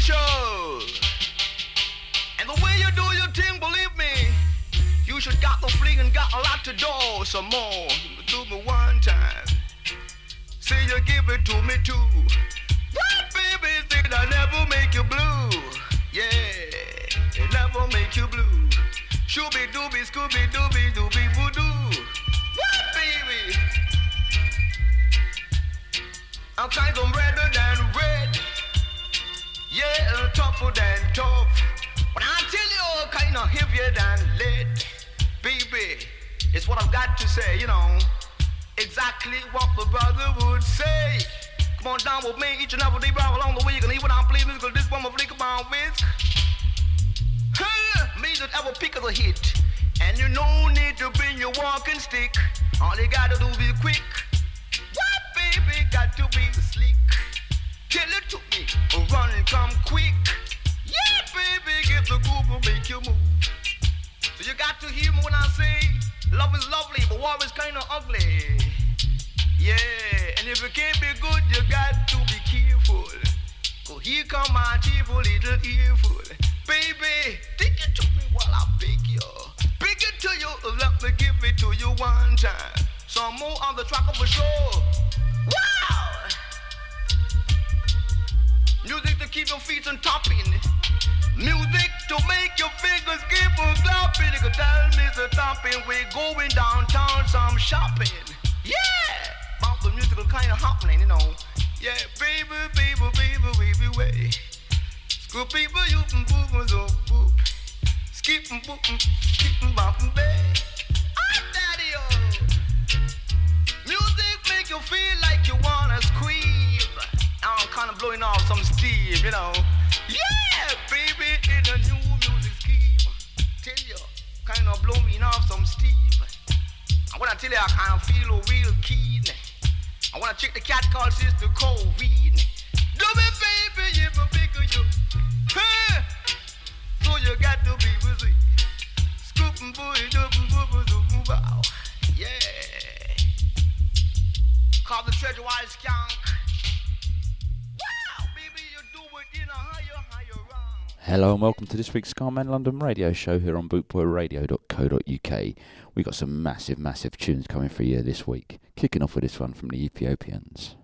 show. And the way you do your thing, believe me, you should got the fling and got a lot to do. Some more, do me one time. Say you give it to me too. What baby did I never make you blue? Yeah, it never make you blue. Shooby dooby, scooby dooby, dooby voodoo. What baby? I'm kind of redder than red. Yeah, tougher than tough. But I tell you, kind of heavier than lead. Baby, it's what I've got to say, you know. Exactly what the brother would say. Come on down with me each and every day, bro. Along the way, you can hear what I'm playing musical. This one, my flick about whisk. Huh, me that ever pick of the hit. And you no need to bring your walking stick. All you gotta do be quick. What, baby, got to be slick. Tell it to me, run, come quick. Yeah, baby, get the groove will make you move. So you got to hear me when I say, love is lovely, but war is kinda ugly. Yeah, and if it can't be good, you got to be careful. Cause here come my evil little earful. Baby, take it to me while I beg you. Beg it to you, let me give it to you one time. Some more on the track of a show. Wow! Music to keep your feet on topping. Music to make your fingers keep on clapping. You can tell me the topping. We're going downtown, some shopping. Yeah! About the musical kind of happening, you know. Yeah, baby, baby, baby, baby, way. Scoop people, you can boop, boop, boop. Skip and boop, skip and bop and bay. I'm daddy, oh. Music make you feel like you wanna scream. I'm kinda blowing off some steam, you know. Yeah, baby, in a new music scheme. Tell you, kinda blowing off some steam. I wanna tell you, I kinda feel real keen. I wanna check the cat called Sister Colleen. Do me, baby, yeah, my bigger you. Hey! So you got to be busy. Scooping, boy, jumping, boo, boo, wow. Yeah. Call the treasure wise skunk. Hello and welcome to this week's Scarman London radio show here on bootboyradio.co.uk. We've got some massive, massive tunes coming for you this week. Kicking off with this one from the Ethiopians.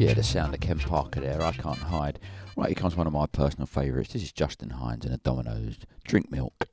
Yeah, the sound of Ken Parker there, I can't hide. Right, here comes one of my personal favourites. This is Justin Hinds and the Dominoes. Drink milk.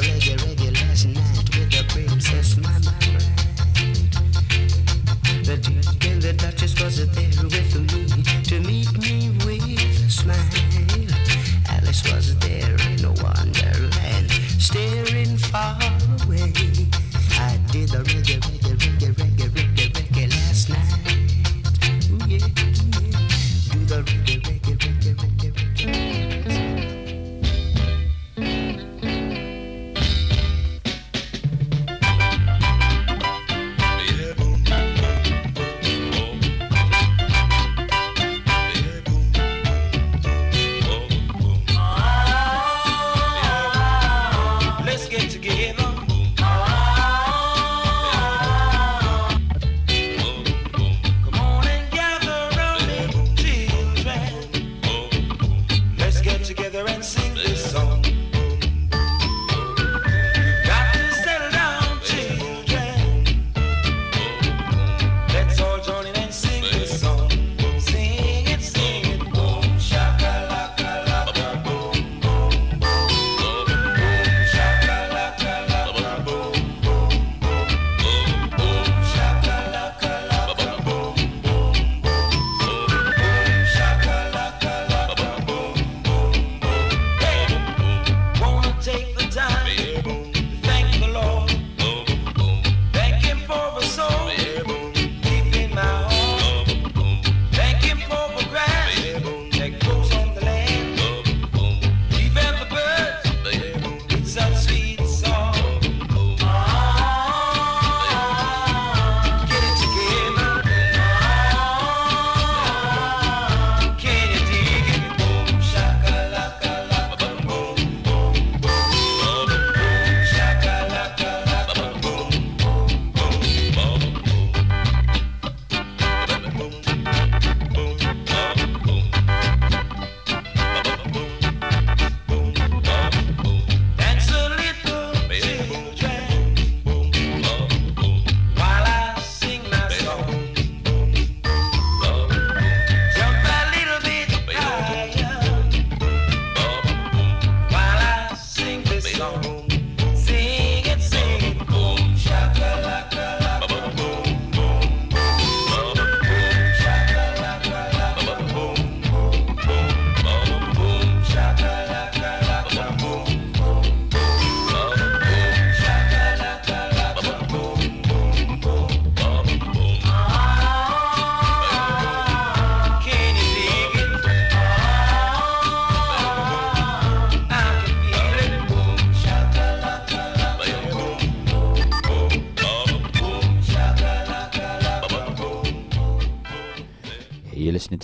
reggae, reggae.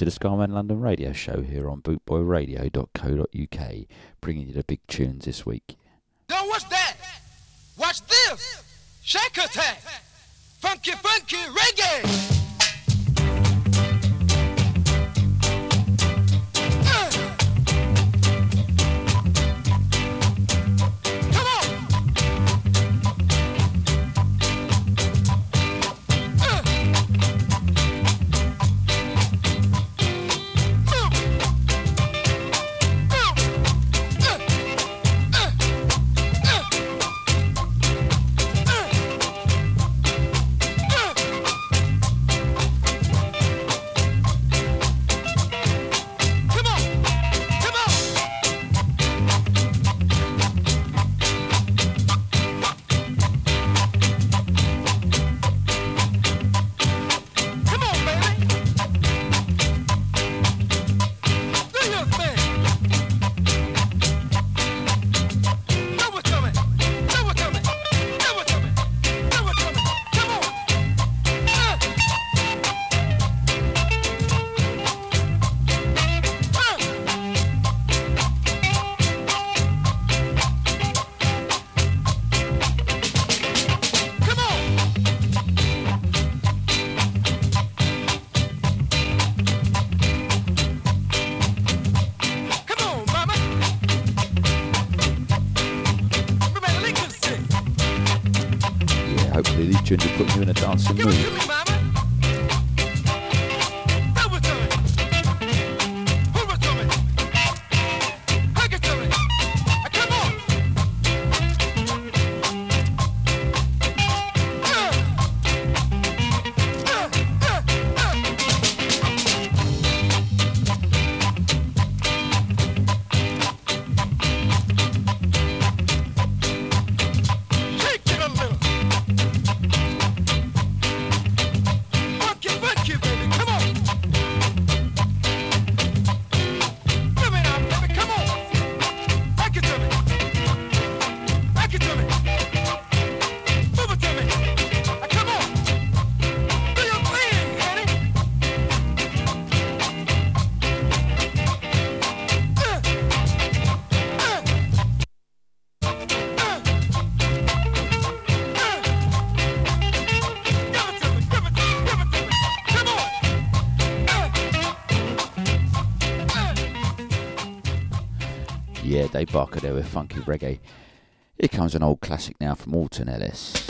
to the Skyman London radio show here on bootboyradio.co.uk, bringing you the big tunes this week. Now, watch that? watch this? Shack attack! Barker there with funky reggae. Here comes an old classic now from Alton Ellis.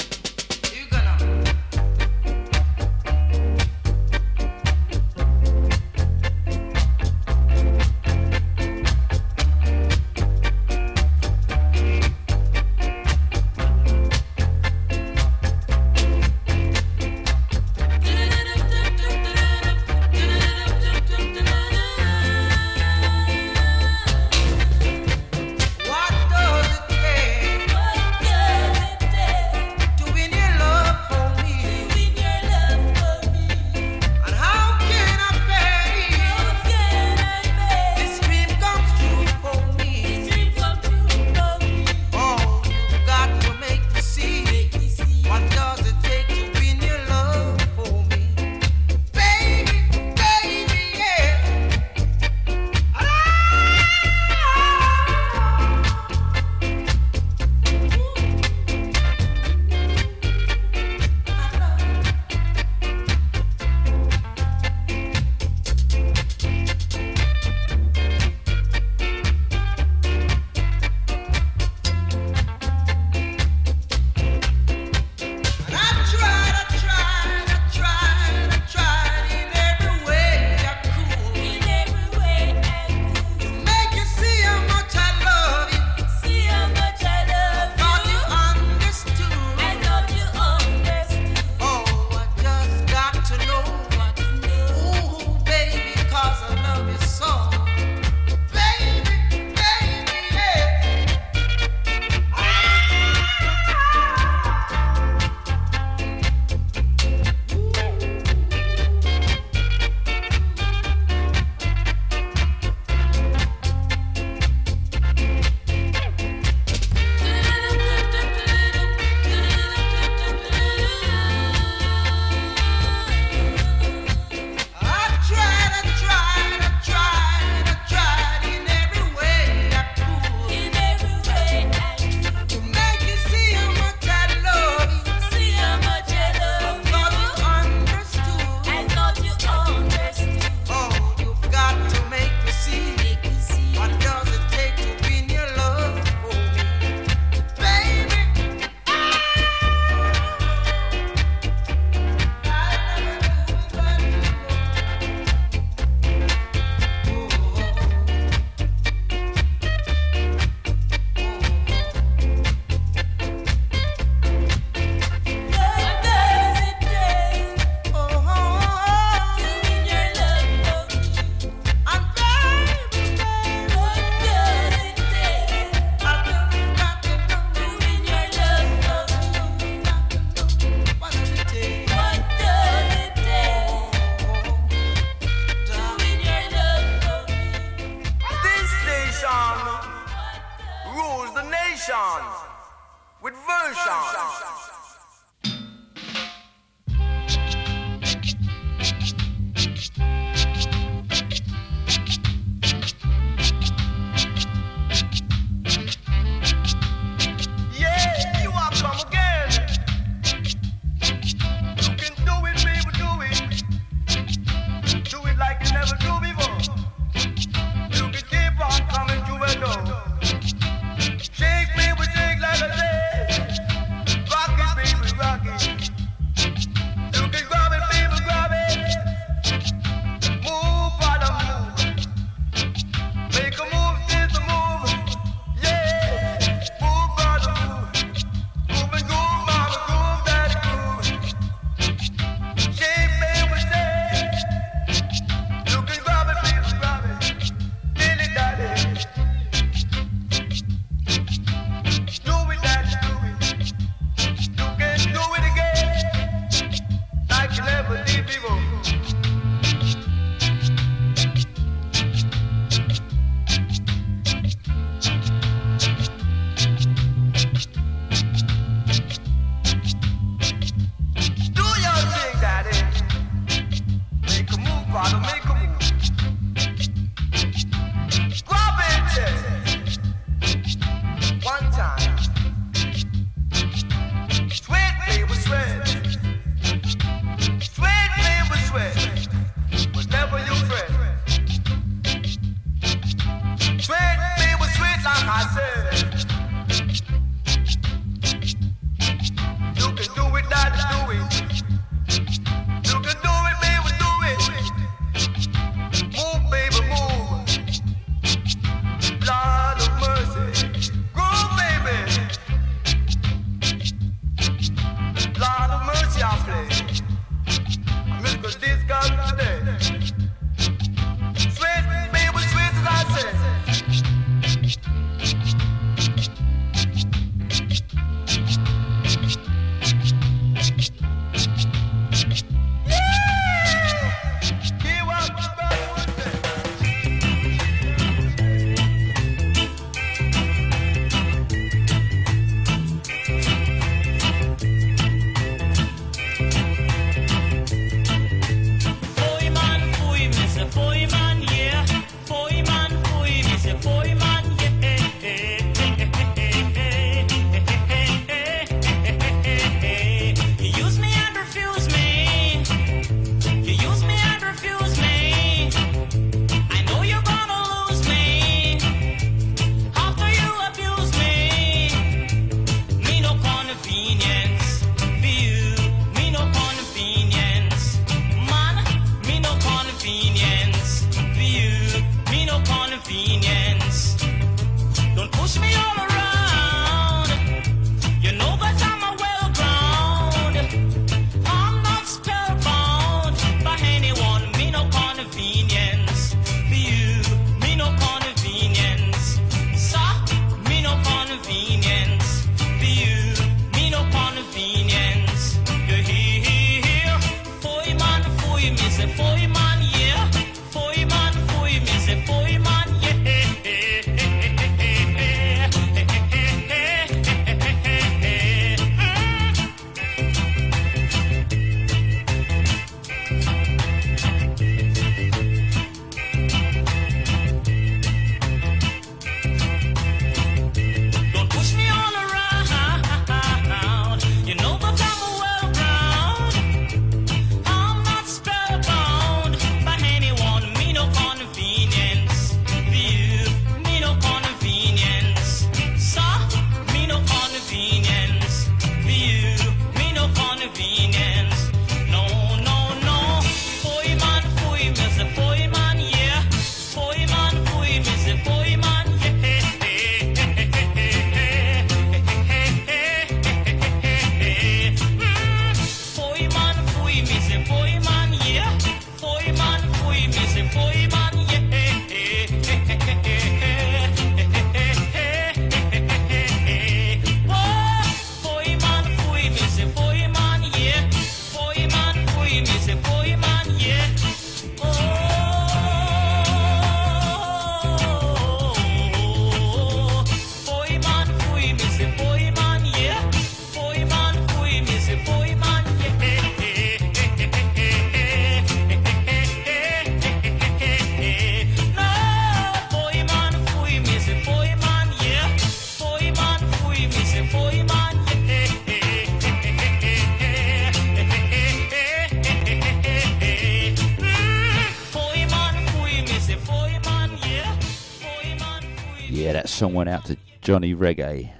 Went out to Johnny Reggae.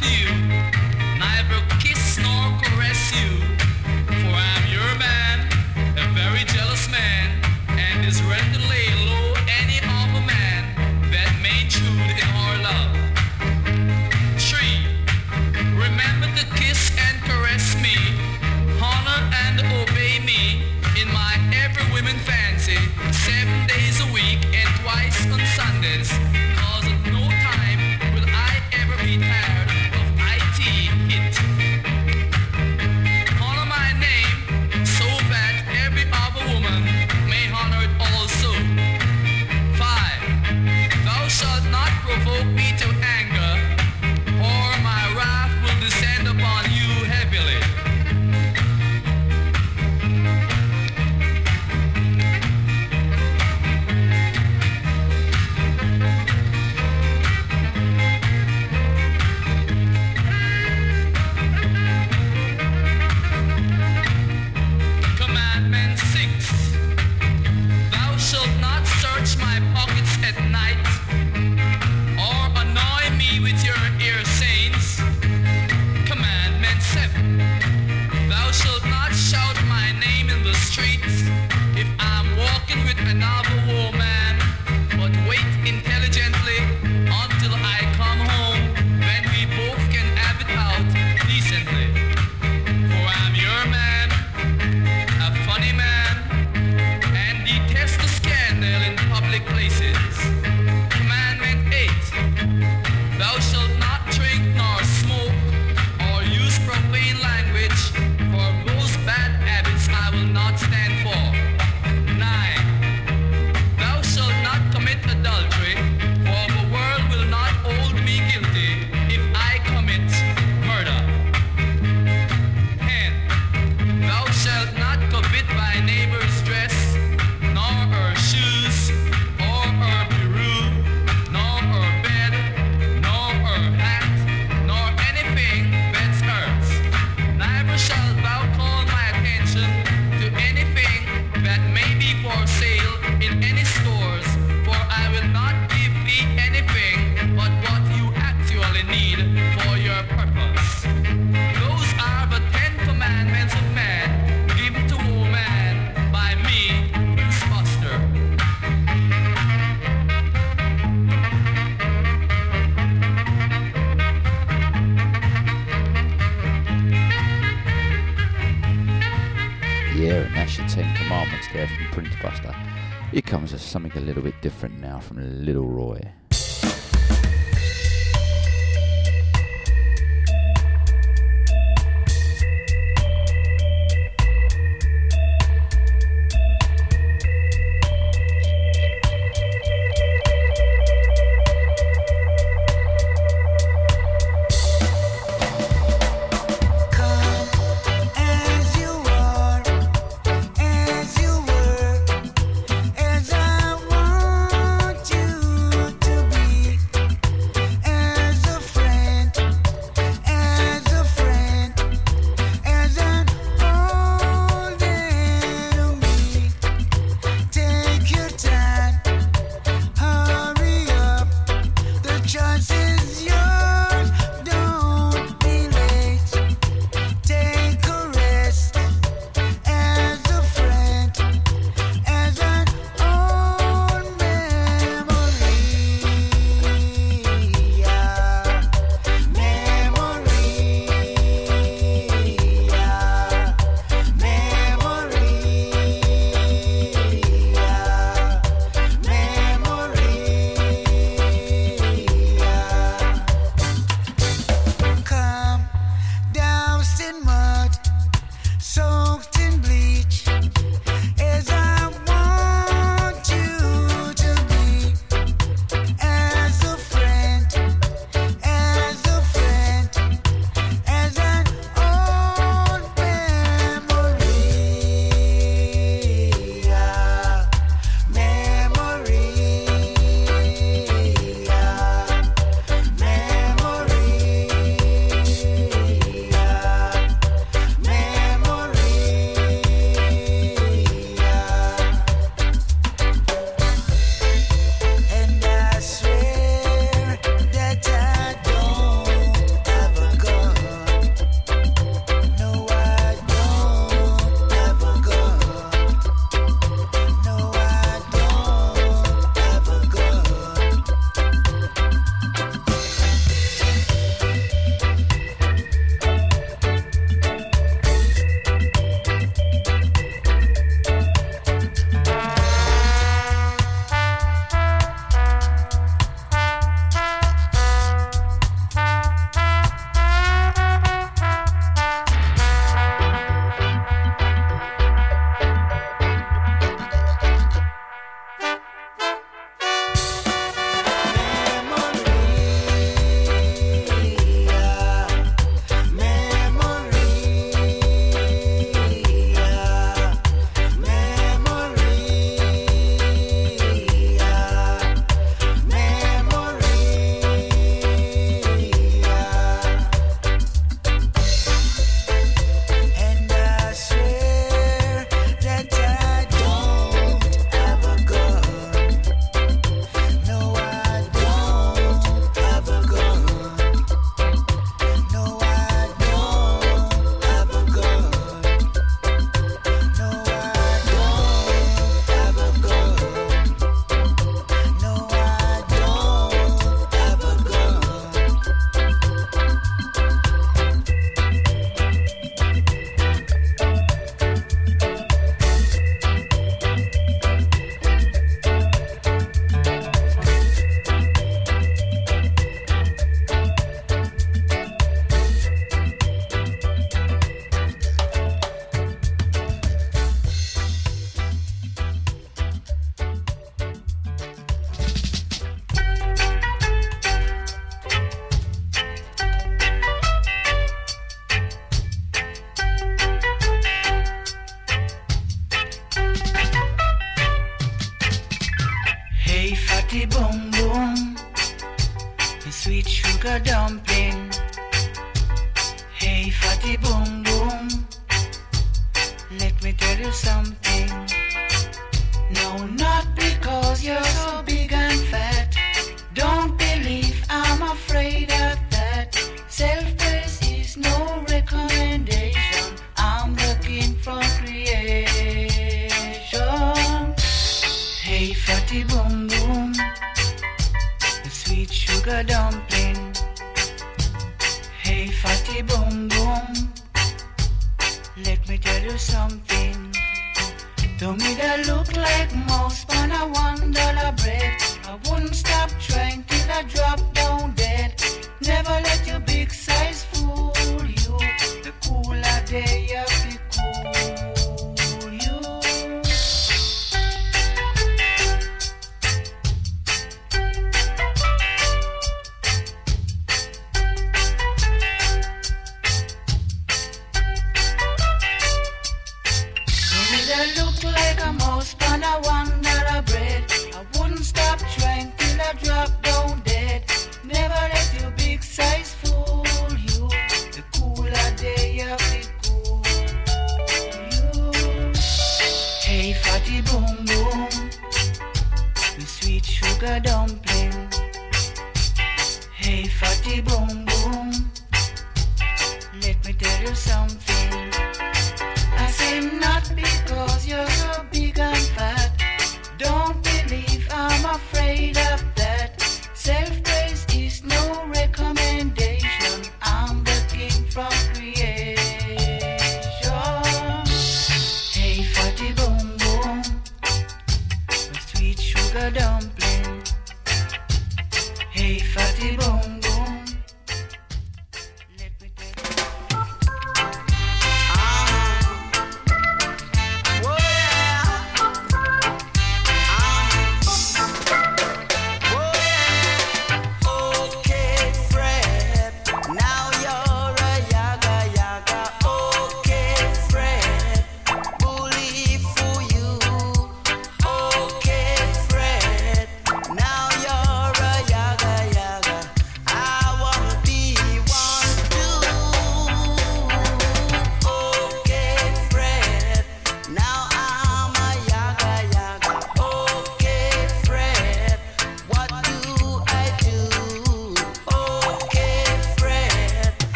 To you,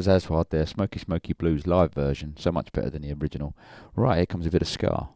was Aswad there, Smoky Smoky Blues live version. So much better than the original. Right, here comes a bit of ska.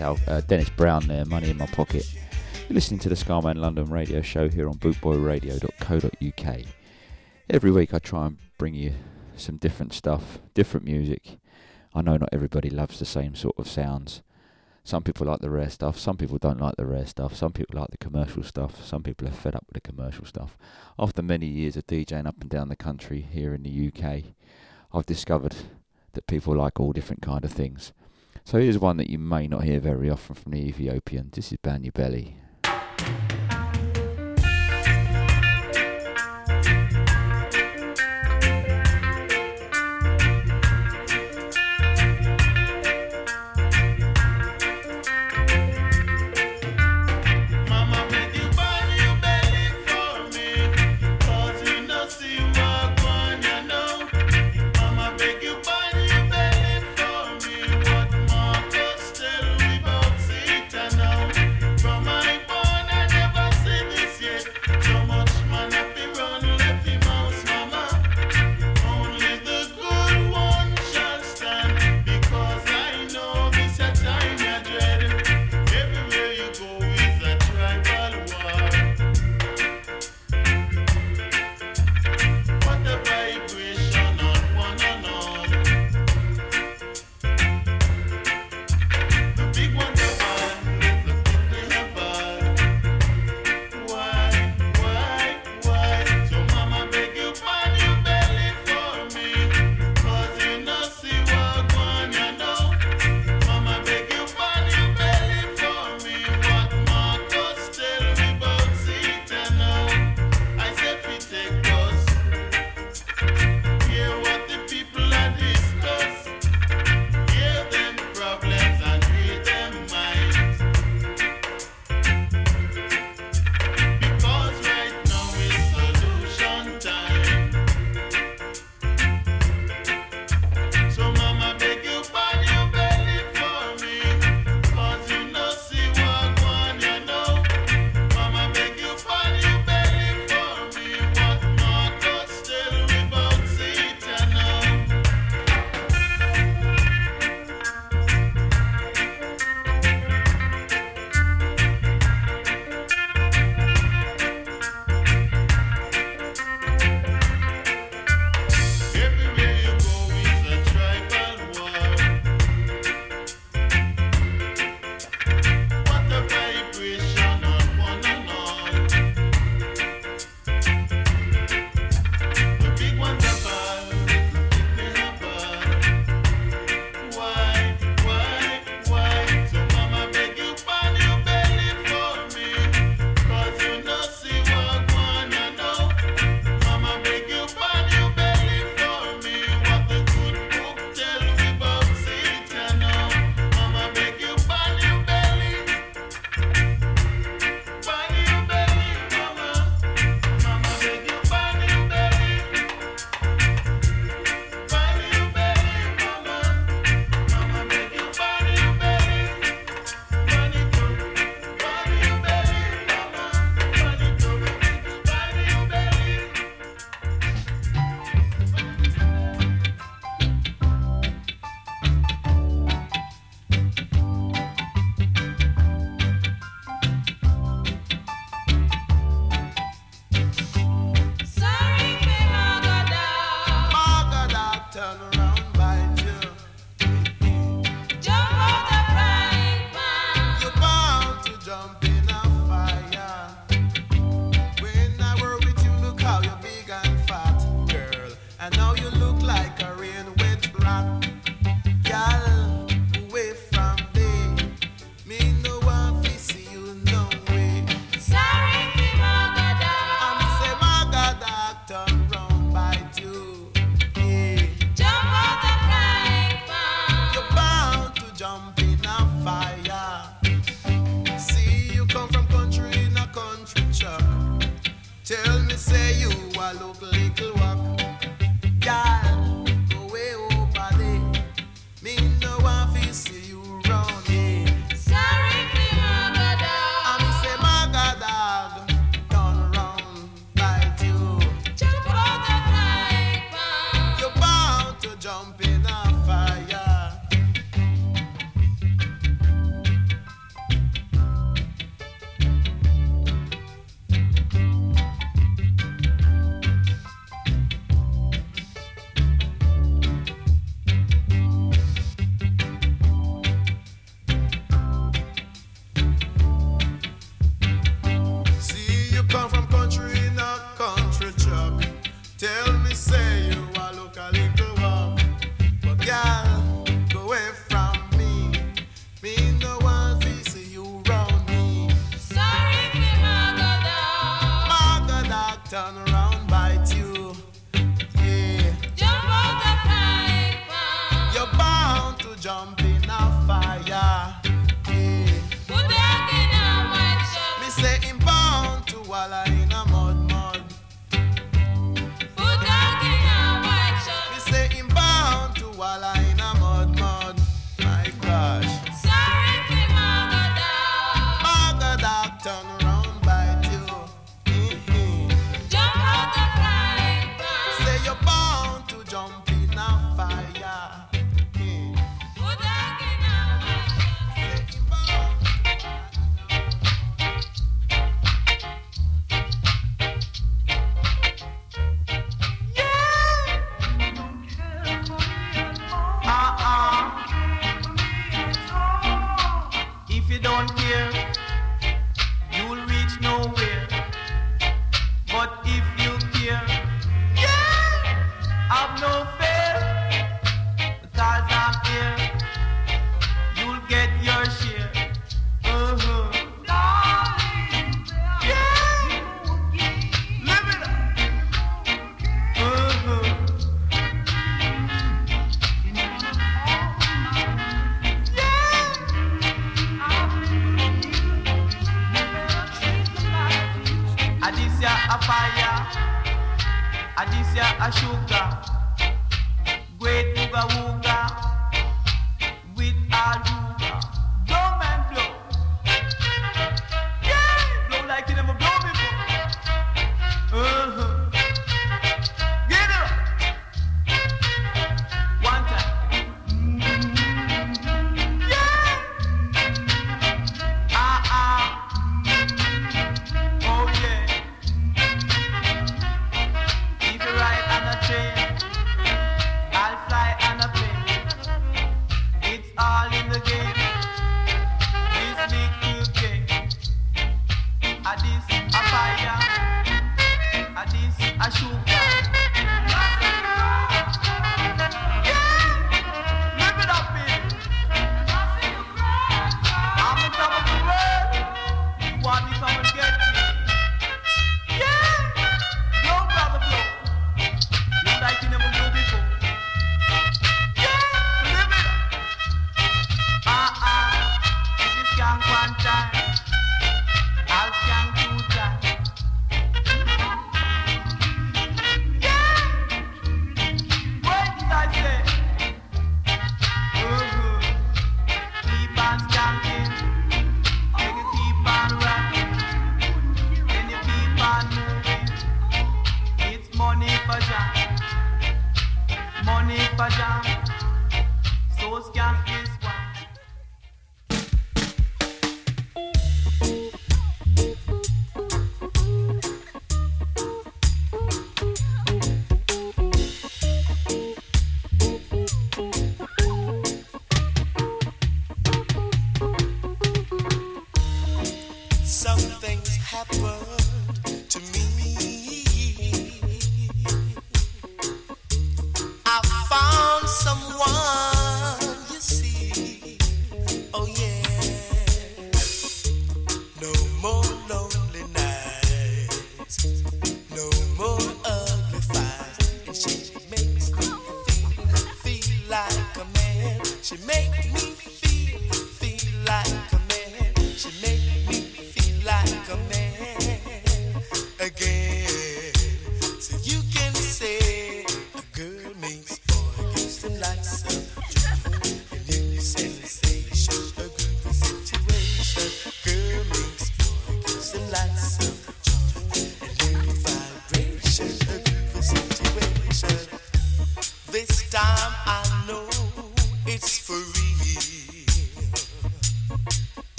uh, Dennis Brown there, Money in My Pocket. You're listening to the Scarman London radio show here on bootboyradio.co.uk. Every week I try and bring you some different stuff, different music. I know not everybody loves the same sort of sounds. Some people like the rare stuff, some people don't like the rare stuff, some people like the commercial stuff, some people are fed up with the commercial stuff. After many years of DJing up and down the country here in the UK, I've discovered that people like all different kind of things. So here's one that you may not hear very often from the Ethiopian. This is Banyabelly. Belly.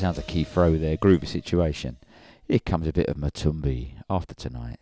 sounds a key throw there, groovy situation. Here comes a bit of Matumbi after tonight.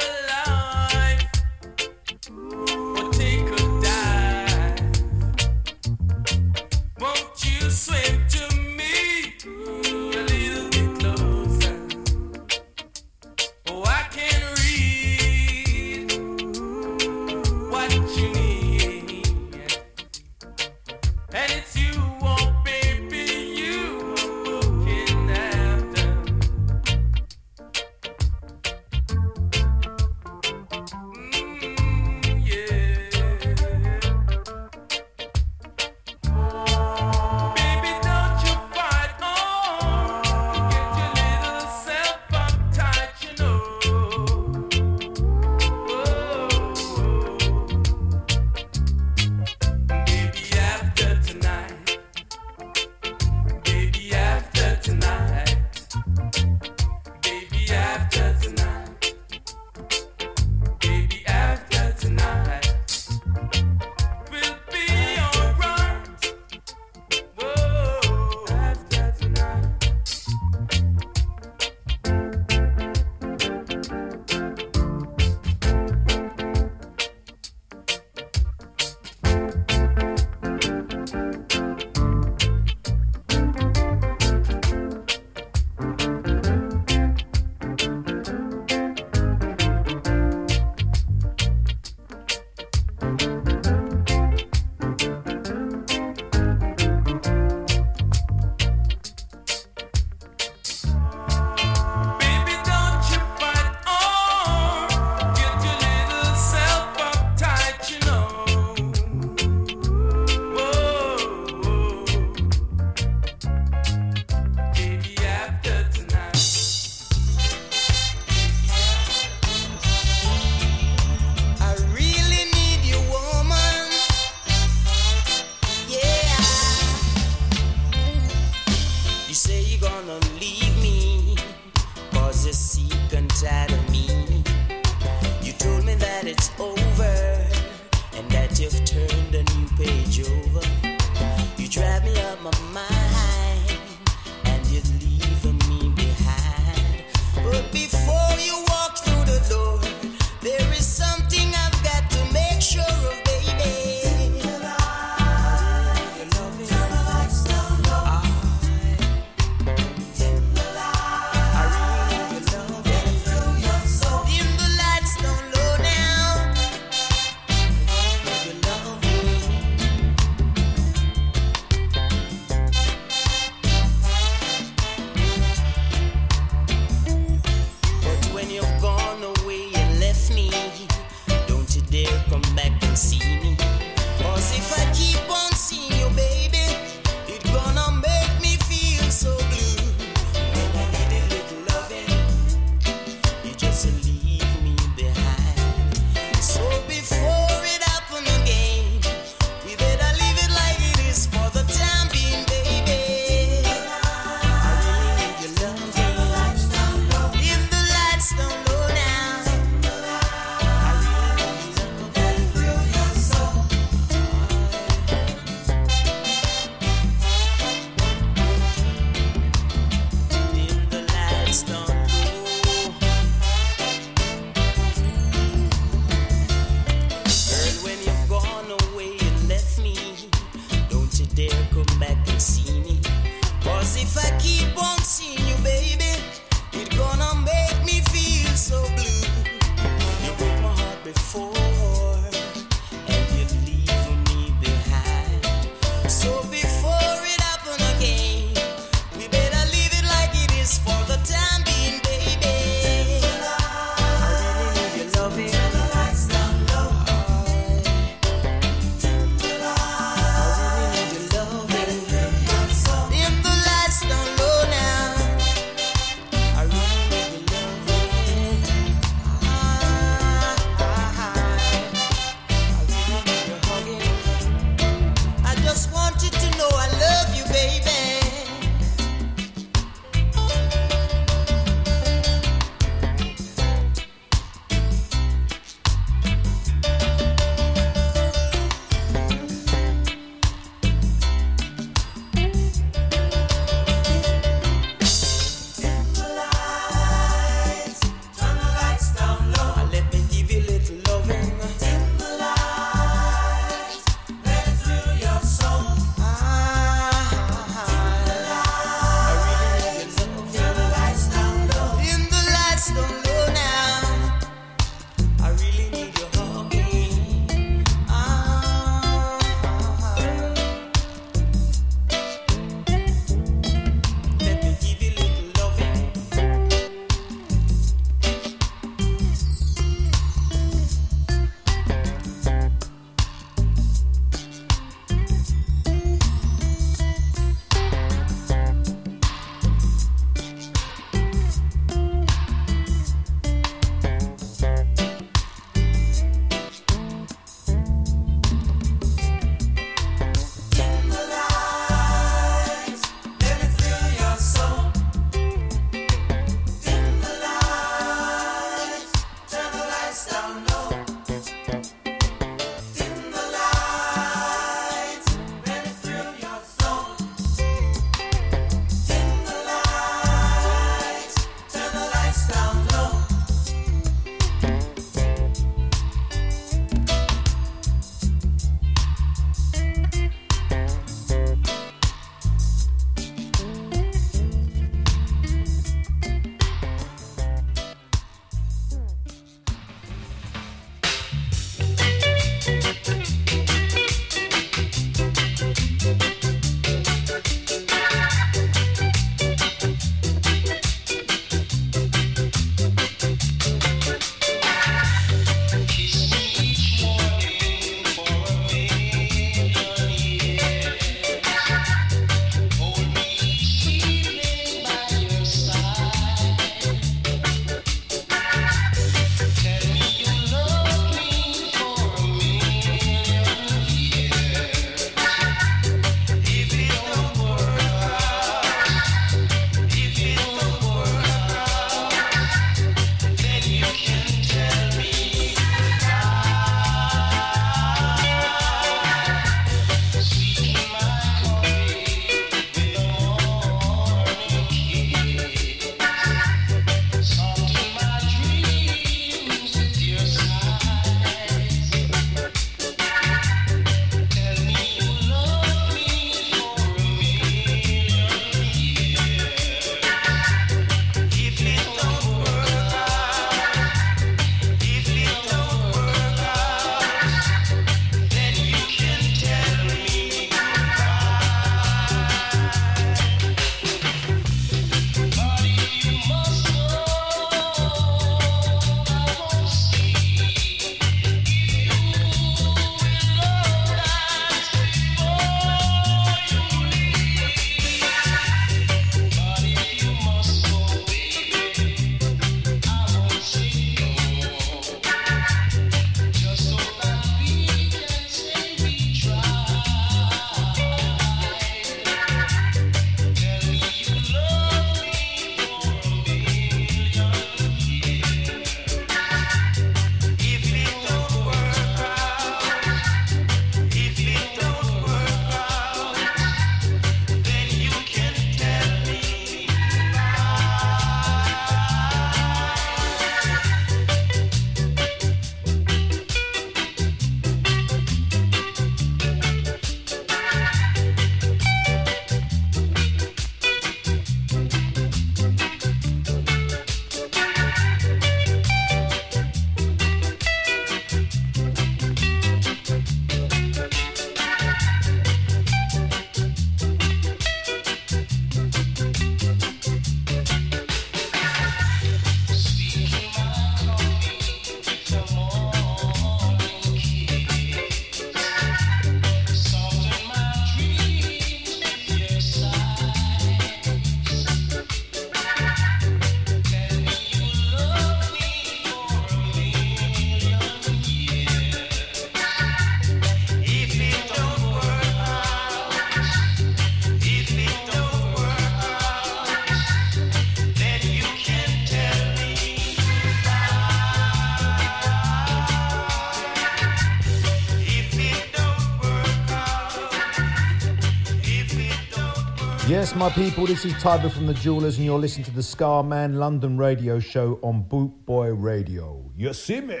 My people, this is Tiber from The Jewelers, and you're listening to the Scar Man London radio show on Boot Boy Radio. You see me?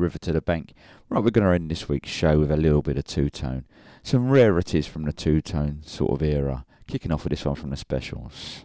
river to the bank. Right, we're going to end this week's show with a little bit of two tone. Some rarities from the two tone sort of era. Kicking off with this one from the specials.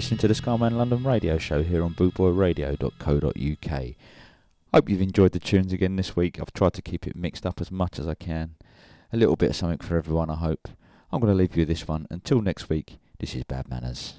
listening to the Scarman London radio show here on bootboyradio.co.uk. Hope you've enjoyed the tunes again this week. I've tried to keep it mixed up as much as I can. A little bit of something for everyone, I hope. I'm going to leave you with this one. Until next week, this is Bad Manners.